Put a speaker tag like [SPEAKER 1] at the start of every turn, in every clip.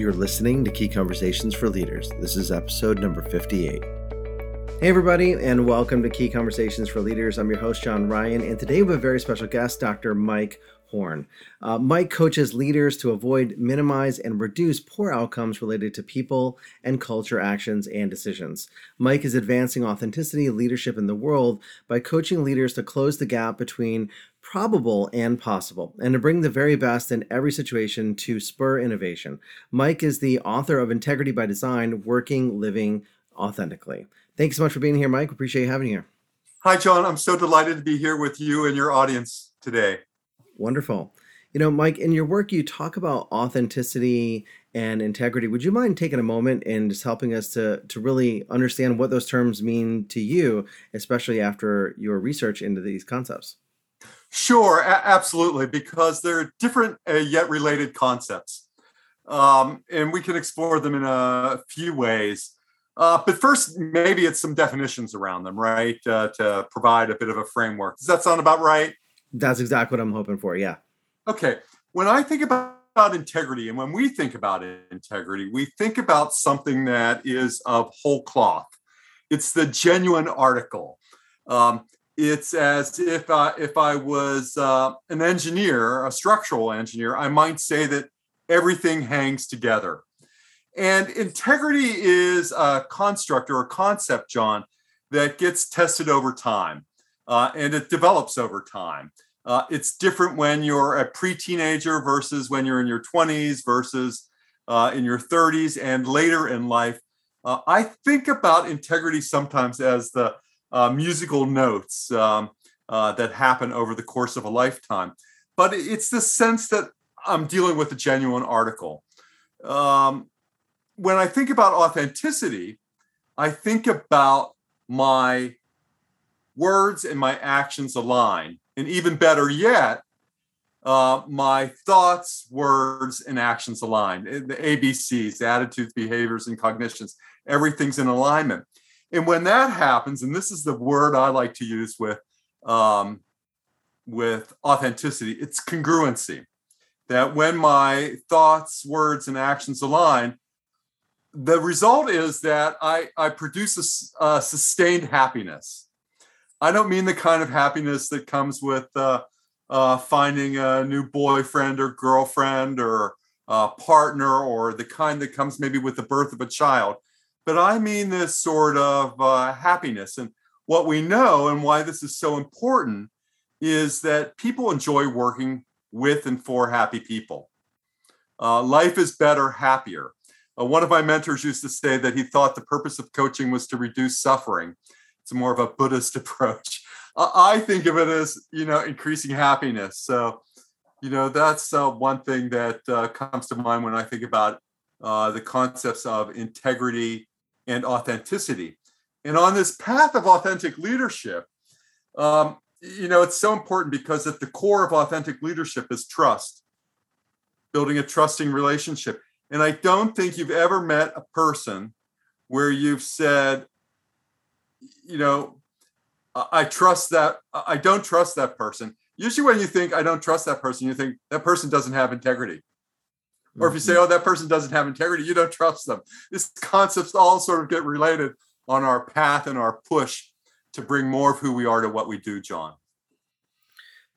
[SPEAKER 1] You're listening to Key Conversations for Leaders. This is episode number 58. Hey, everybody, and welcome to Key Conversations for Leaders. I'm your host, John Ryan, and today we have a very special guest, Dr. Mike Horne. Uh, Mike coaches leaders to avoid, minimize, and reduce poor outcomes related to people and culture actions and decisions. Mike is advancing authenticity leadership in the world by coaching leaders to close the gap between probable and possible, and to bring the very best in every situation to spur innovation. Mike is the author of Integrity by Design Working, Living Authentically. Thanks so much for being here, Mike. Appreciate you having you here.
[SPEAKER 2] Hi, John. I'm so delighted to be here with you and your audience today.
[SPEAKER 1] Wonderful. You know, Mike, in your work, you talk about authenticity and integrity. Would you mind taking a moment and just helping us to, to really understand what those terms mean to you, especially after your research into these concepts?
[SPEAKER 2] Sure, a- absolutely, because they're different uh, yet related concepts. Um, and we can explore them in a few ways. Uh, but first, maybe it's some definitions around them, right? Uh, to provide a bit of a framework. Does that sound about right?
[SPEAKER 1] That's exactly what I'm hoping for. Yeah.
[SPEAKER 2] Okay. When I think about, about integrity, and when we think about integrity, we think about something that is of whole cloth. It's the genuine article. Um, it's as if I, if I was uh, an engineer, a structural engineer, I might say that everything hangs together. And integrity is a construct or a concept, John, that gets tested over time uh, and it develops over time. Uh, it's different when you're a pre teenager versus when you're in your 20s versus uh, in your 30s and later in life. Uh, I think about integrity sometimes as the uh, musical notes um, uh, that happen over the course of a lifetime, but it's the sense that I'm dealing with a genuine article. Um, when I think about authenticity, I think about my words and my actions align. And even better yet, uh, my thoughts, words, and actions align. The ABCs, attitudes, behaviors, and cognitions, everything's in alignment. And when that happens, and this is the word I like to use with um, with authenticity, it's congruency. That when my thoughts, words, and actions align, the result is that I, I produce a, a, sustained happiness. I don't mean the kind of happiness that comes with uh, uh, finding a new boyfriend or girlfriend or a partner or the kind that comes maybe with the birth of a child, but I mean this sort of uh, happiness. And what we know and why this is so important is that people enjoy working with and for happy people. Uh, life is better, happier. Uh, one of my mentors used to say that he thought the purpose of coaching was to reduce suffering. It's more of a Buddhist approach. I think of it as, you know, increasing happiness. So, you know, that's uh, one thing that uh, comes to mind when I think about uh, the concepts of integrity and authenticity. And on this path of authentic leadership, um, you know, it's so important because at the core of authentic leadership is trust, building a trusting relationship. And I don't think you've ever met a person where you've said, you know, I trust that, I don't trust that person. Usually, when you think, I don't trust that person, you think that person doesn't have integrity. Or if you say, mm-hmm. oh, that person doesn't have integrity, you don't trust them. These concepts all sort of get related on our path and our push to bring more of who we are to what we do, John.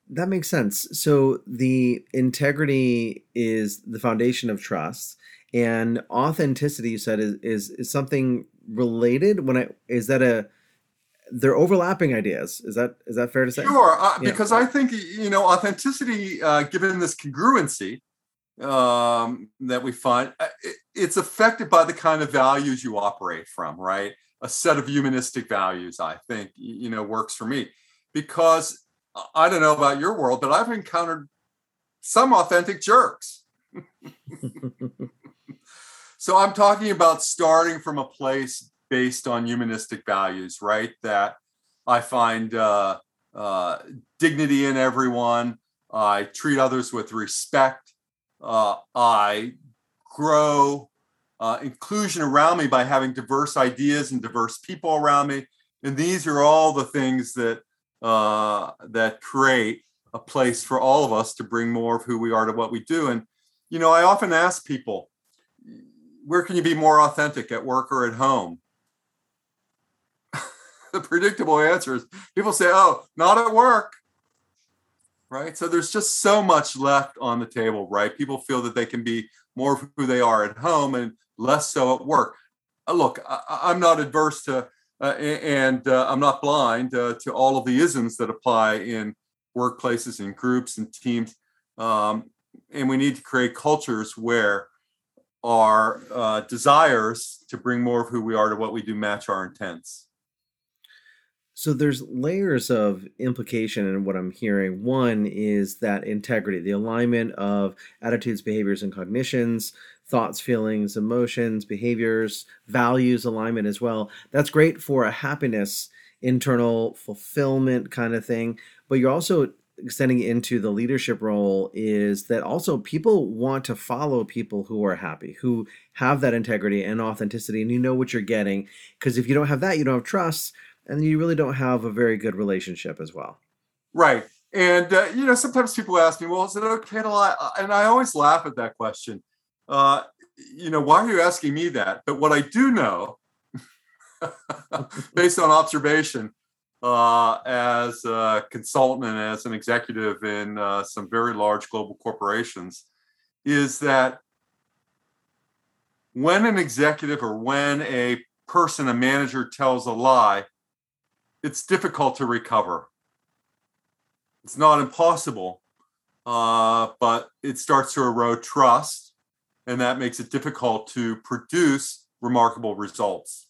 [SPEAKER 1] That makes sense. So the integrity is the foundation of trust, and authenticity. You said is is, is something related. When I is that a they're overlapping ideas. Is that is that fair to say?
[SPEAKER 2] Sure, uh, yeah. because I think you know authenticity, uh, given this congruency um, that we find, uh, it, it's affected by the kind of values you operate from. Right, a set of humanistic values. I think you know works for me because I don't know about your world, but I've encountered some authentic jerks. so I'm talking about starting from a place based on humanistic values, right? That I find uh, uh, dignity in everyone. I treat others with respect. Uh, I grow uh, inclusion around me by having diverse ideas and diverse people around me. And these are all the things that uh, that create a place for all of us to bring more of who we are to what we do. And you know, I often ask people, where can you be more authentic at work or at home? the predictable answer is people say, oh, not at work. Right. So there's just so much left on the table, right? People feel that they can be more of who they are at home and less so at work. Uh, look, I, am not adverse to, uh, and uh, I'm not blind uh, to all of the isms that apply in workplaces and groups and teams. Um, and we need to create cultures where our uh, desires to bring more of who we are to what we do match our intents.
[SPEAKER 1] So there's layers of implication in what I'm hearing. One is that integrity, the alignment of attitudes, behaviors, and cognitions, thoughts, feelings, emotions, behaviors, values alignment as well. That's great for a happiness, internal fulfillment kind of thing. But you're also extending into the leadership role is that also people want to follow people who are happy, who have that integrity and authenticity, and you know what you're getting. Because if you don't have that, you don't have trust, and you really don't have a very good relationship as well.
[SPEAKER 2] Right. And, uh, you know, sometimes people ask me, well, is it okay to lie? And I always laugh at that question. Uh, you know, why are you asking me that? But what I do know, based on observation, uh, as a consultant and as an executive in uh, some very large global corporations is that when an executive or when a person, a manager tells a lie, it's difficult to recover. It's not impossible, uh, but it starts to erode trust, and that makes it difficult to produce remarkable results.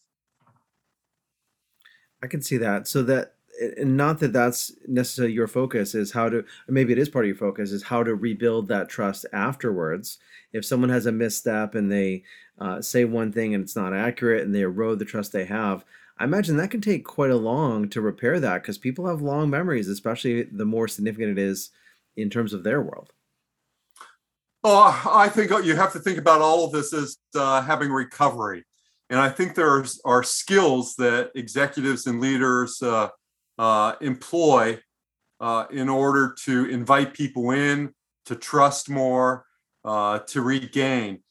[SPEAKER 1] I can see that. So that and not that that's necessarily your focus is how to maybe it is part of your focus is how to rebuild that trust afterwards if someone has a misstep and they uh, say one thing and it's not accurate and they erode the trust they have i imagine that can take quite a long to repair that because people have long memories especially the more significant it is in terms of their world
[SPEAKER 2] oh i think you have to think about all of this as uh, having recovery and I think there are, are skills that executives and leaders uh, uh, employ uh, in order to invite people in, to trust more, uh, to regain.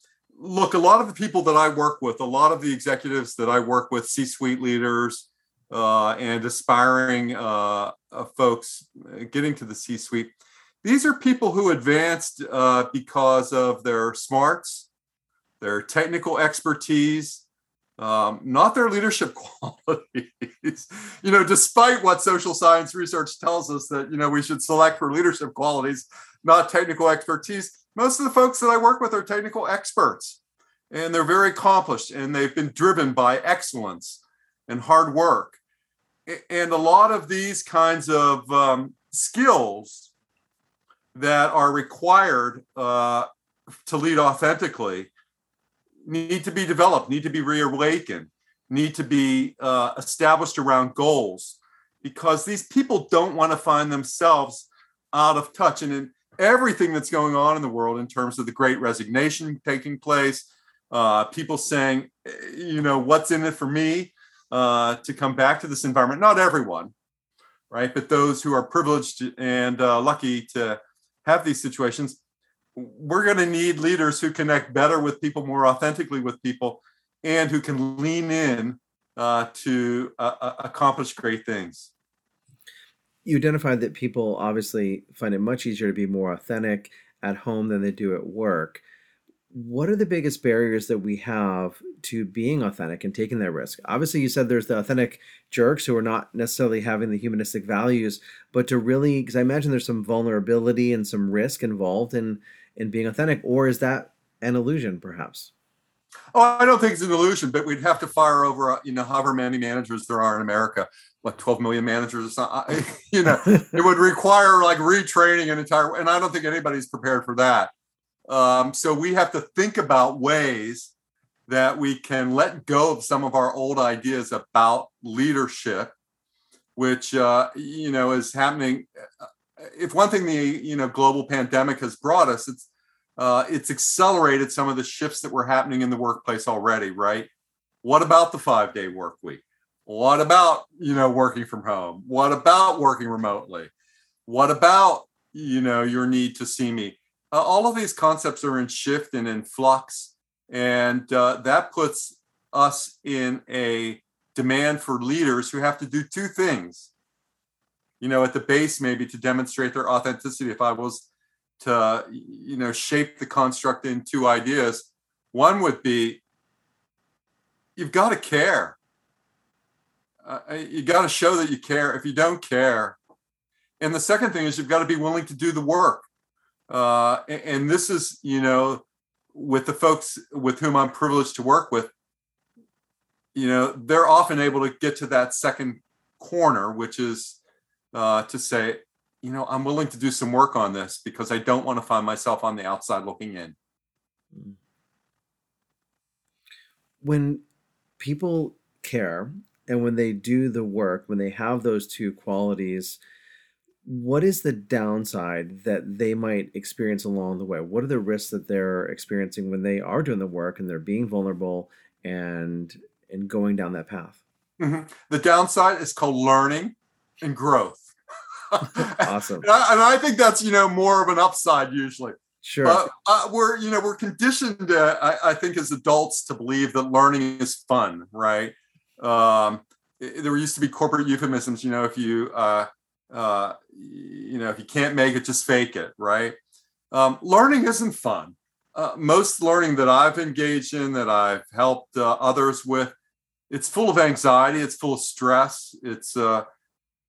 [SPEAKER 2] Look, a lot of the people that I work with, a lot of the executives that I work with, C suite leaders uh, and aspiring uh, folks getting to the C suite, these are people who advanced because of their smarts, their technical expertise, um, not their leadership qualities. you know, despite what social science research tells us that, you know, we should select for leadership qualities, not technical expertise. Most of the folks that I work with are technical experts and they're very accomplished and they've been driven by excellence and hard work. And a lot of these kinds of um, skills that are required uh, to lead authentically need to be developed, need to be reawakened, need to be uh, established around goals because these people don't want to find themselves out of touch. And in everything that's going on in the world in terms of the great resignation taking place, uh, people saying, you know, what's in it for me uh, to come back to this environment? Not everyone, right? But those who are privileged and uh, lucky to have these situations we're going to need leaders who connect better with people, more authentically with people, and who can lean in uh, to uh, uh, accomplish great things.
[SPEAKER 1] You identified that people obviously find it much easier to be more authentic at home than they do at work. What are the biggest barriers that we have to being authentic and taking that risk? Obviously, you said there's the authentic jerks who are not necessarily having the humanistic values, but to really, because I imagine there's some vulnerability and some risk involved in in being authentic, or is that an illusion, perhaps?
[SPEAKER 2] Oh, I don't think it's an illusion, but we'd have to fire over, uh, you know, however many managers there are in America, like 12 million managers or something. you know, it would require like retraining an entire, and I don't think anybody's prepared for that. Um, so we have to think about ways that we can let go of some of our old ideas about leadership, which uh, you know is happening uh, if one thing the you know global pandemic has brought us, it's uh, it's accelerated some of the shifts that were happening in the workplace already. Right? What about the five day work week? What about you know working from home? What about working remotely? What about you know your need to see me? Uh, all of these concepts are in shift and in flux, And uh, that puts us in a demand for leaders who have to do two things. You know, at the base, maybe to demonstrate their authenticity. If I was to, you know, shape the construct in two ideas, one would be you've got to care. Uh, you got to show that you care. If you don't care, and the second thing is you've got to be willing to do the work. Uh, and, and this is, you know, with the folks with whom I'm privileged to work with, you know, they're often able to get to that second corner, which is uh, to say, you know, I'm willing to do some work on this because I don't want to find myself on the outside looking in.
[SPEAKER 1] When people care and when they do the work, when they have those two qualities, what is the downside that they might experience along the way? What are the risks that they're experiencing when they are doing the work and they're being vulnerable and and going down that path?
[SPEAKER 2] Mm-hmm. The downside is called learning and growth.
[SPEAKER 1] Awesome.
[SPEAKER 2] and, I, and, I, think that's you know more of an upside usually.
[SPEAKER 1] Sure. Uh,
[SPEAKER 2] uh, we're you know we're conditioned, uh, I, I, think, as adults to believe that learning is fun, right? Um, there used to be corporate euphemisms. You know, if you uh, uh, you know, if you can't make it, just fake it, right? Um, learning isn't fun. Uh, most learning that I've engaged in, that I've helped uh, others with, it's full of anxiety, it's full of stress. It's, uh,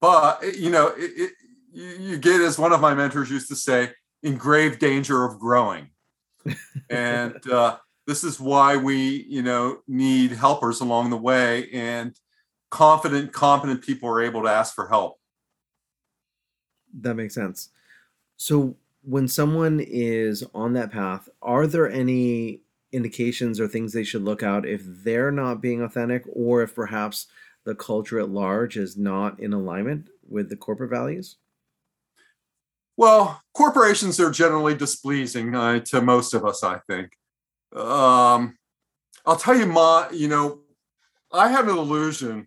[SPEAKER 2] but you know, it, it, you get, as one of my mentors used to say, in grave danger of growing. and uh, this is why we, you know, need helpers along the way, and confident, competent people are able to ask for help.
[SPEAKER 1] That makes sense. So when someone is on that path, are there any indications or things they should look out if they're not being authentic or if perhaps the culture at large is not in alignment with the corporate values?
[SPEAKER 2] Well, corporations are generally displeasing uh, to most of us, I think. Um, I'll tell you, my, you know, I had an illusion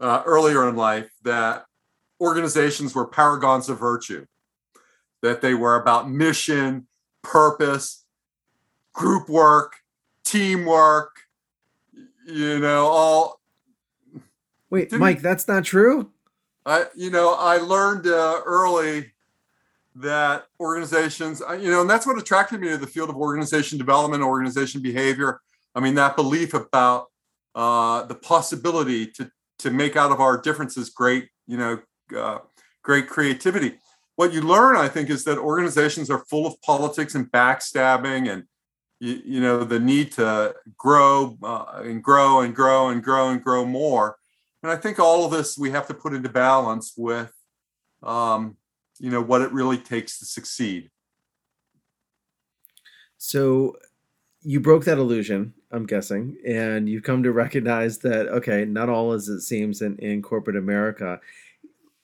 [SPEAKER 2] uh, earlier in life that organizations were paragons of virtue, that they were about mission, purpose, group work, teamwork, you know, all.
[SPEAKER 1] Wait, Mike, that's not true.
[SPEAKER 2] I, you know, I learned uh, early that organizations, you know, and that's what attracted me to the field of organization development, organization behavior. I mean, that belief about uh, the possibility to to make out of our differences great, you know, uh, great creativity. What you learn, I think, is that organizations are full of politics and backstabbing and you, you know the need to grow uh, and grow and grow and grow and grow more. And I think all of this we have to put into balance with um, you know what it really takes to succeed.
[SPEAKER 1] So you broke that illusion, I'm guessing, and you've come to recognize that okay, not all as it seems in, in corporate America.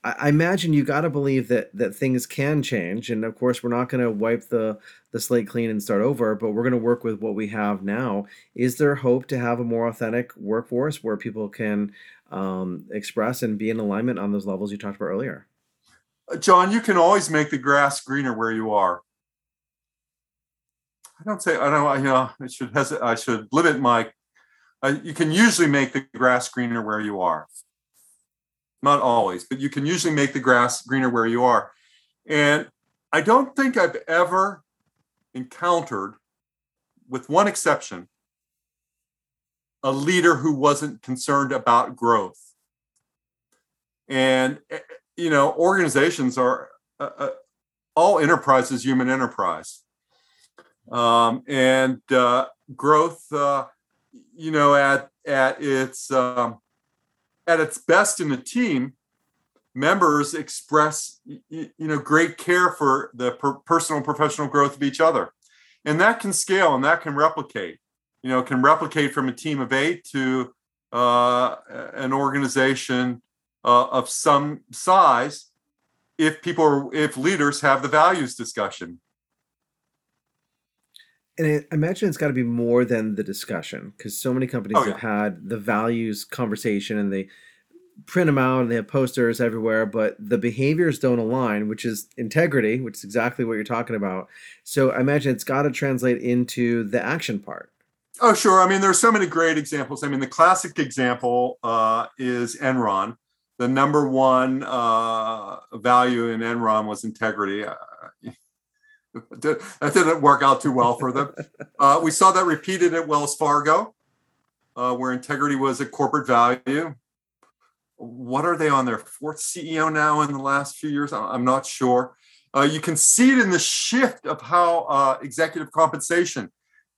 [SPEAKER 1] I imagine you got to believe that that things can change, and of course, we're not going to wipe the the slate clean and start over, but we're going to work with what we have now. Is there hope to have a more authentic workforce where people can um, express and be in alignment on those levels you talked about earlier?
[SPEAKER 2] Uh, John, you can always make the grass greener where you are. I don't say I don't. You know, I should hesitate. I should limit my. Uh, you can usually make the grass greener where you are not always, but you can usually make the grass greener where you are. And I don't think I've ever encountered, with one exception, a leader who wasn't concerned about growth. And, eh, you know, organizations are uh, uh, all enterprises, human enterprise. Um, and uh, growth, uh, you know, at, at its, um, at its best in a team, members express you know great care for the per- personal and professional growth of each other. And that can scale and that can replicate you know can replicate from a team of eight to uh, an organization uh, of some size if people are, if leaders have the values discussion
[SPEAKER 1] and I imagine it's got to be more than the discussion because so many companies oh, yeah. have had the values conversation and they print them out and they have posters everywhere, but the behaviors don't align, which is integrity, which is exactly what you're talking about. So I imagine it's got to translate into the action part.
[SPEAKER 2] Oh, sure. I mean, there's so many great examples. I mean, the classic example uh, is Enron. The number one uh, value in Enron was integrity. That didn't work out too well for them. Uh, we saw that repeated at Wells Fargo, uh, where integrity was a corporate value. What are they on their fourth CEO now in the last few years? I'm not sure. Uh, you can see it in the shift of how uh, executive compensation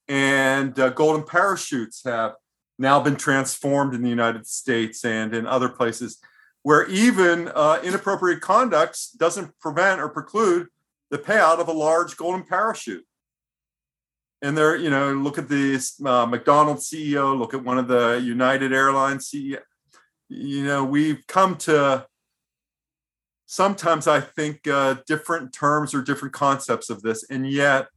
[SPEAKER 2] and uh, golden parachutes have now been transformed in the United States and in other places, where even uh, inappropriate conduct doesn't prevent or preclude the payout of a large golden parachute. And there, you know, look at the uh, McDonald's CEO, look at one of the United Airlines CEO. You know, we've come to sometimes I think uh, different terms or different concepts of this, and yet,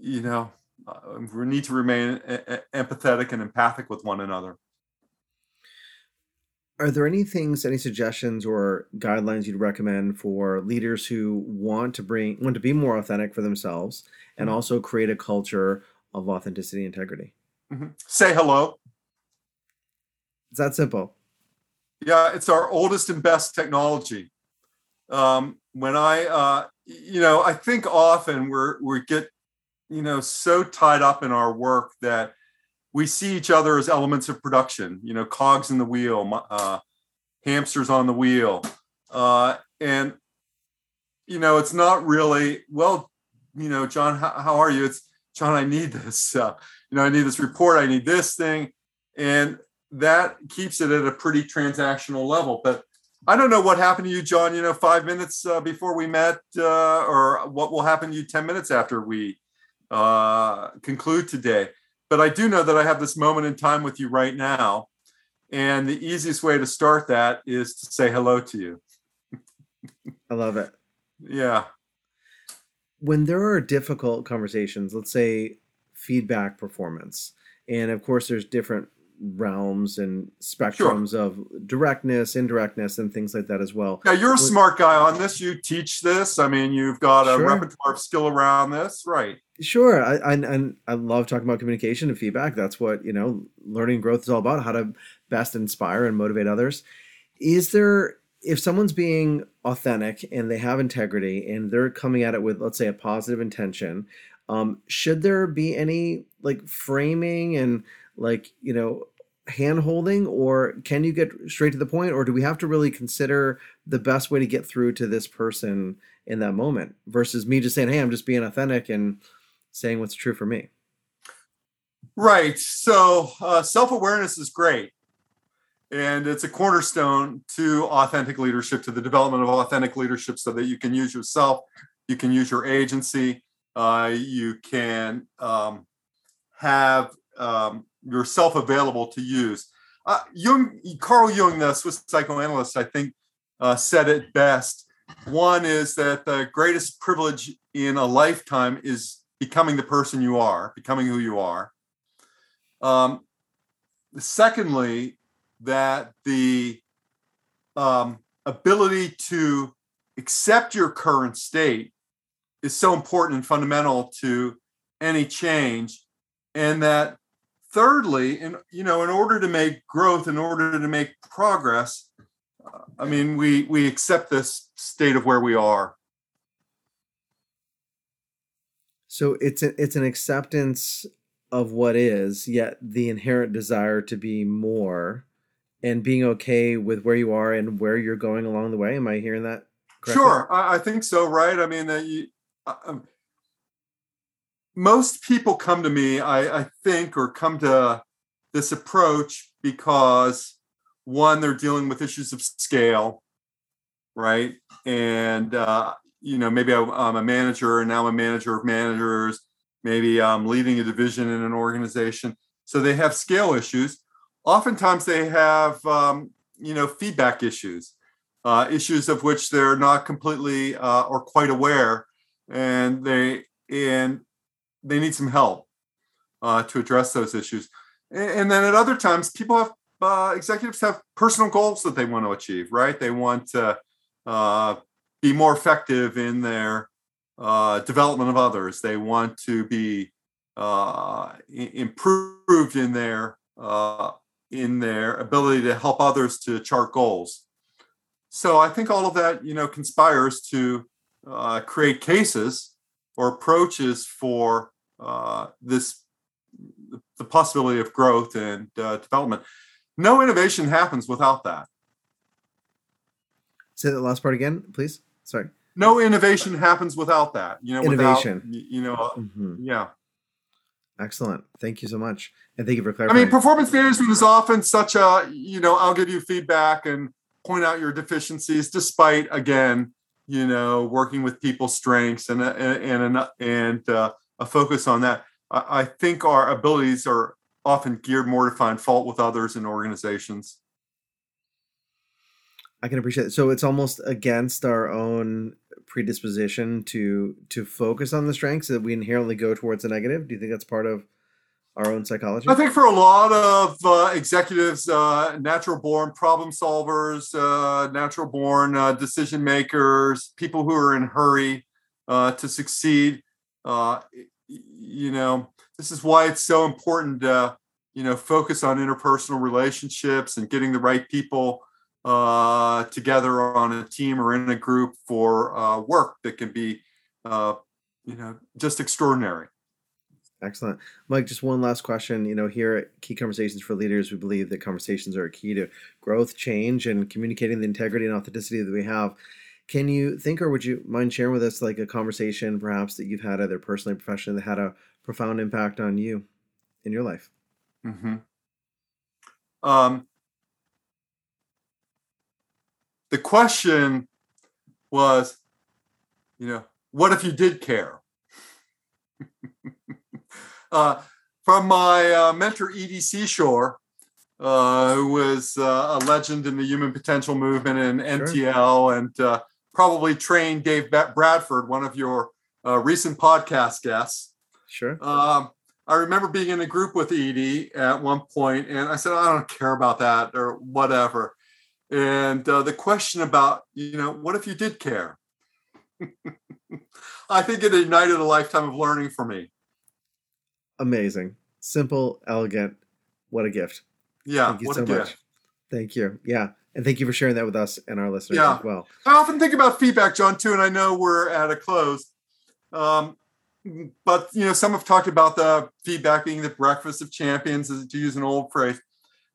[SPEAKER 2] you know, uh, we need to remain empathetic and empathic with one another.
[SPEAKER 1] Are there any things, any suggestions or guidelines you'd recommend for leaders who want to bring, want to be more authentic for themselves, and mm-hmm. also create a culture of authenticity and integrity?
[SPEAKER 2] Mm-hmm. Say hello.
[SPEAKER 1] It's that simple.
[SPEAKER 2] Yeah, it's our oldest and best technology. Um, when I, uh, you know, I think often we're we get, you know, so tied up in our work that we see each other as elements of production. You know, cogs in the wheel, uh, hamsters on the wheel, uh, and you know, it's not really well. You know, John, how, how are you? It's John. I need this. Uh, you know, I need this report. I need this thing, and that keeps it at a pretty transactional level. But I don't know what happened to you, John. You know, five minutes uh, before we met, uh, or what will happen to you ten minutes after we uh, conclude today. But I do know that I have this moment in time with you right now, and the easiest way to start that is to say hello to you.
[SPEAKER 1] I love it.
[SPEAKER 2] Yeah.
[SPEAKER 1] When there are difficult conversations, let's say feedback performance, and of course, there's different realms and spectrums sure. of directness, indirectness, and things like that as well.
[SPEAKER 2] Yeah, you're a smart guy on this. You teach this. I mean, you've got a sure. repertoire of skill around this, right?
[SPEAKER 1] Sure. I, I and I love talking about communication and feedback. That's what you know, learning growth is all about. How to best inspire and motivate others. Is there if someone's being authentic and they have integrity and they're coming at it with let's say a positive intention um, should there be any like framing and like you know hand holding or can you get straight to the point or do we have to really consider the best way to get through to this person in that moment versus me just saying hey i'm just being authentic and saying what's true for me
[SPEAKER 2] right so uh, self-awareness is great and it's a cornerstone to authentic leadership to the development of authentic leadership so that you can use yourself you can use your agency uh, you can um, have um, yourself available to use. Uh, Jung, Carl Jung, the Swiss psychoanalyst, I think, uh, said it best. One is that the greatest privilege in a lifetime is becoming the person you are, becoming who you are. Um, secondly, that the um, ability to accept your current state is so important and fundamental to any change, and that thirdly, in you know, in order to make growth, in order to make progress, uh, I mean, we we accept this state of where we are.
[SPEAKER 1] So it's a, it's an acceptance of what is, yet the inherent desire to be more, and being okay with where you are and where you're going along the way. Am I hearing that?
[SPEAKER 2] Correctly? Sure, I, I think so. Right. I mean, uh, you, uh, um, most people come to me, I, I think, or come to this approach because one, they're dealing with issues of scale, right? And uh, you know, maybe I'm a manager, and now I'm a manager of managers. Maybe I'm leading a division in an organization, so they have scale issues. Oftentimes, they have um, you know feedback issues, uh, issues of which they're not completely uh, or quite aware, and they and they need some help uh, to address those issues. And, and, then at other times, people have uh, executives have personal goals that they want to achieve. Right? They want to uh, be more effective in their uh, development of others. They want to be uh, improved in their uh, in their ability to help others to chart goals. So I think all of that, you know, conspires to uh, create cases or approaches for uh, this the possibility of growth and uh, development. No innovation happens without that.
[SPEAKER 1] Say that last part again, please. Sorry.
[SPEAKER 2] No innovation happens without that. You know,
[SPEAKER 1] innovation.
[SPEAKER 2] Without, you know, mm-hmm. yeah.
[SPEAKER 1] Excellent. Thank you so much, and thank you for clarifying.
[SPEAKER 2] I mean, performance management is often such a you know I'll give you feedback and point out your deficiencies, despite again you know working with people's strengths and and and and uh, a focus on that. I, I think our abilities are often geared more to find fault with others and organizations.
[SPEAKER 1] I can appreciate it. So it's almost against our own predisposition to to focus on the strengths that we inherently go towards the negative. Do you think that's part of our own psychology?
[SPEAKER 2] I think for a lot of uh, executives, uh, natural born problem solvers, uh, natural born uh, decision makers, people who are in hurry uh, to succeed, uh, you know, this is why it's so important to, you know, focus on interpersonal relationships and getting the right people uh, together on a team or in a group for uh, work that can be, uh, you know, just extraordinary.
[SPEAKER 1] Excellent. Mike, just one last question. You know, here at Key Conversations for Leaders, we believe that conversations are a key to growth, change, and communicating the integrity and authenticity that we have. Can you think, or would you mind sharing with us, like a conversation perhaps that you've had either personally or professionally that had a profound impact on you in your life?
[SPEAKER 2] Mm-hmm. Um, the question was, you know, what if you did care? uh, from my uh, mentor, Edie Seashore, uh, who was uh, a legend in the human potential movement and NTL, sure. and uh, probably trained Dave Bradford, one of your uh, recent podcast guests.
[SPEAKER 1] Sure.
[SPEAKER 2] Um, I remember being in a group with Edie at one point, and I said, I don't care about that or whatever. And uh, the question about, you know, what if you did care? I think it ignited a lifetime of learning for me.
[SPEAKER 1] Amazing. Simple, elegant. What a gift.
[SPEAKER 2] Yeah. Thank you so much. Gift.
[SPEAKER 1] Thank you. Yeah. And thank you for sharing that with us and our listeners yeah. as well.
[SPEAKER 2] I often think about feedback, John, too, and I know we're at a close. Um, but you know, some have talked about the feedback being the breakfast of champions, to use an old phrase.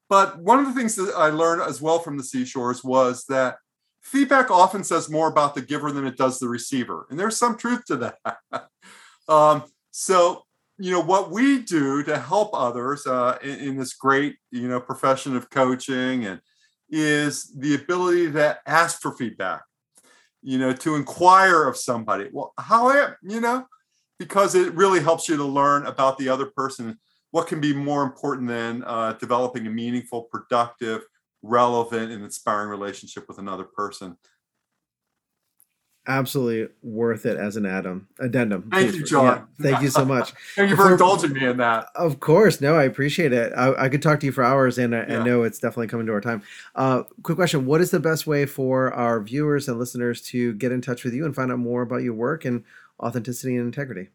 [SPEAKER 2] But one of the things that I learned as well from the Seashores was that feedback often says more about the giver than it does the receiver. And there's some truth to that. um, so, you know, what we do to help others uh, in, in, this great, you know, profession of coaching and is the ability to ask for feedback, you know, to inquire of somebody. Well, how, am, you know, because it really helps you to learn about the other person what can be more important than uh, developing a meaningful, productive, relevant, and inspiring relationship with another person?
[SPEAKER 1] Absolutely worth it as an addendum. Addendum.
[SPEAKER 2] Thank you, John. Yeah,
[SPEAKER 1] thank you so much.
[SPEAKER 2] thank you for, indulging me in that.
[SPEAKER 1] Of course. No, I appreciate it. I, I could talk to you for hours, and I, yeah. I know it's definitely coming to our time. Uh, quick question What is the best way for our viewers and listeners to get in touch with you and find out more about your work and authenticity and integrity?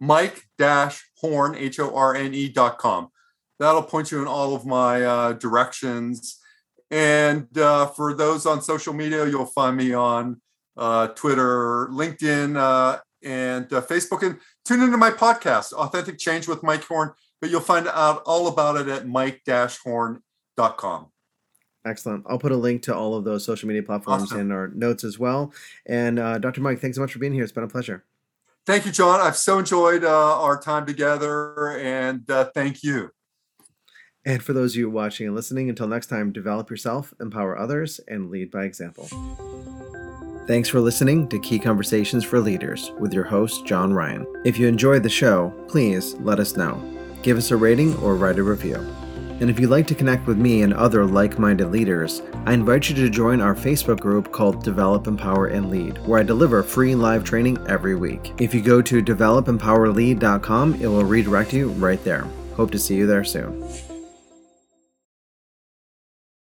[SPEAKER 2] Mike-horn, H-O-R-N-E dot com. That'll point you in all of my uh, directions. And uh, for those on social media, you'll find me on uh, Twitter, LinkedIn, uh, and uh, Facebook. And tune into my podcast, Authentic Change with Mike Horne. But you'll find out all about it at mike-horne.com.
[SPEAKER 1] Excellent. I'll put a link to all of those social media platforms awesome. in our notes as well. And uh, Dr. Mike, thanks so much for being here. It's been a pleasure.
[SPEAKER 2] Thank you, John. I've so enjoyed uh, our time together, and uh, thank you.
[SPEAKER 1] And for those of you watching and listening, until next time, develop yourself, empower others, and lead by example. Thanks for listening to Key Conversations for Leaders with your host, John Ryan. If you enjoyed the show, please let us know. Give us a rating or write a review. And if you'd like to connect with me and other like minded leaders, I invite you to join our Facebook group called Develop, Empower, and Lead, where I deliver free live training every week. If you go to developempowerlead.com, it will redirect you right there. Hope to see you there soon.